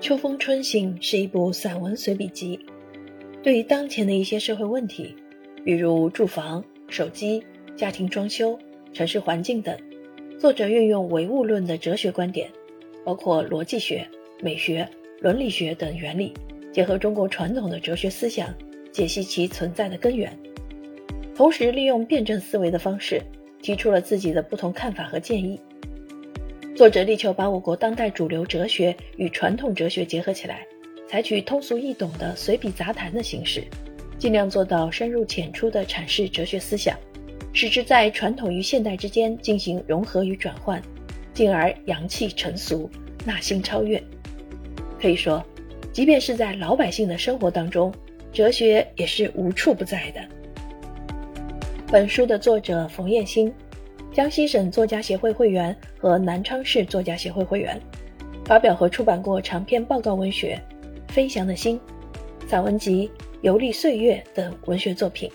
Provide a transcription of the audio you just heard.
秋风春醒》是一部散文随笔集，对于当前的一些社会问题，比如住房、手机、家庭装修、城市环境等，作者运用唯物论的哲学观点，包括逻辑学、美学、伦理学等原理，结合中国传统的哲学思想，解析其存在的根源，同时利用辩证思维的方式，提出了自己的不同看法和建议。作者力求把我国当代主流哲学与传统哲学结合起来，采取通俗易懂的随笔杂谈的形式，尽量做到深入浅出地阐释哲学思想，使之在传统与现代之间进行融合与转换，进而扬气成俗，纳新超越。可以说，即便是在老百姓的生活当中，哲学也是无处不在的。本书的作者冯燕新。江西省作家协会会员和南昌市作家协会会员，发表和出版过长篇报告文学《飞翔的心》、散文集《游历岁月》等文学作品。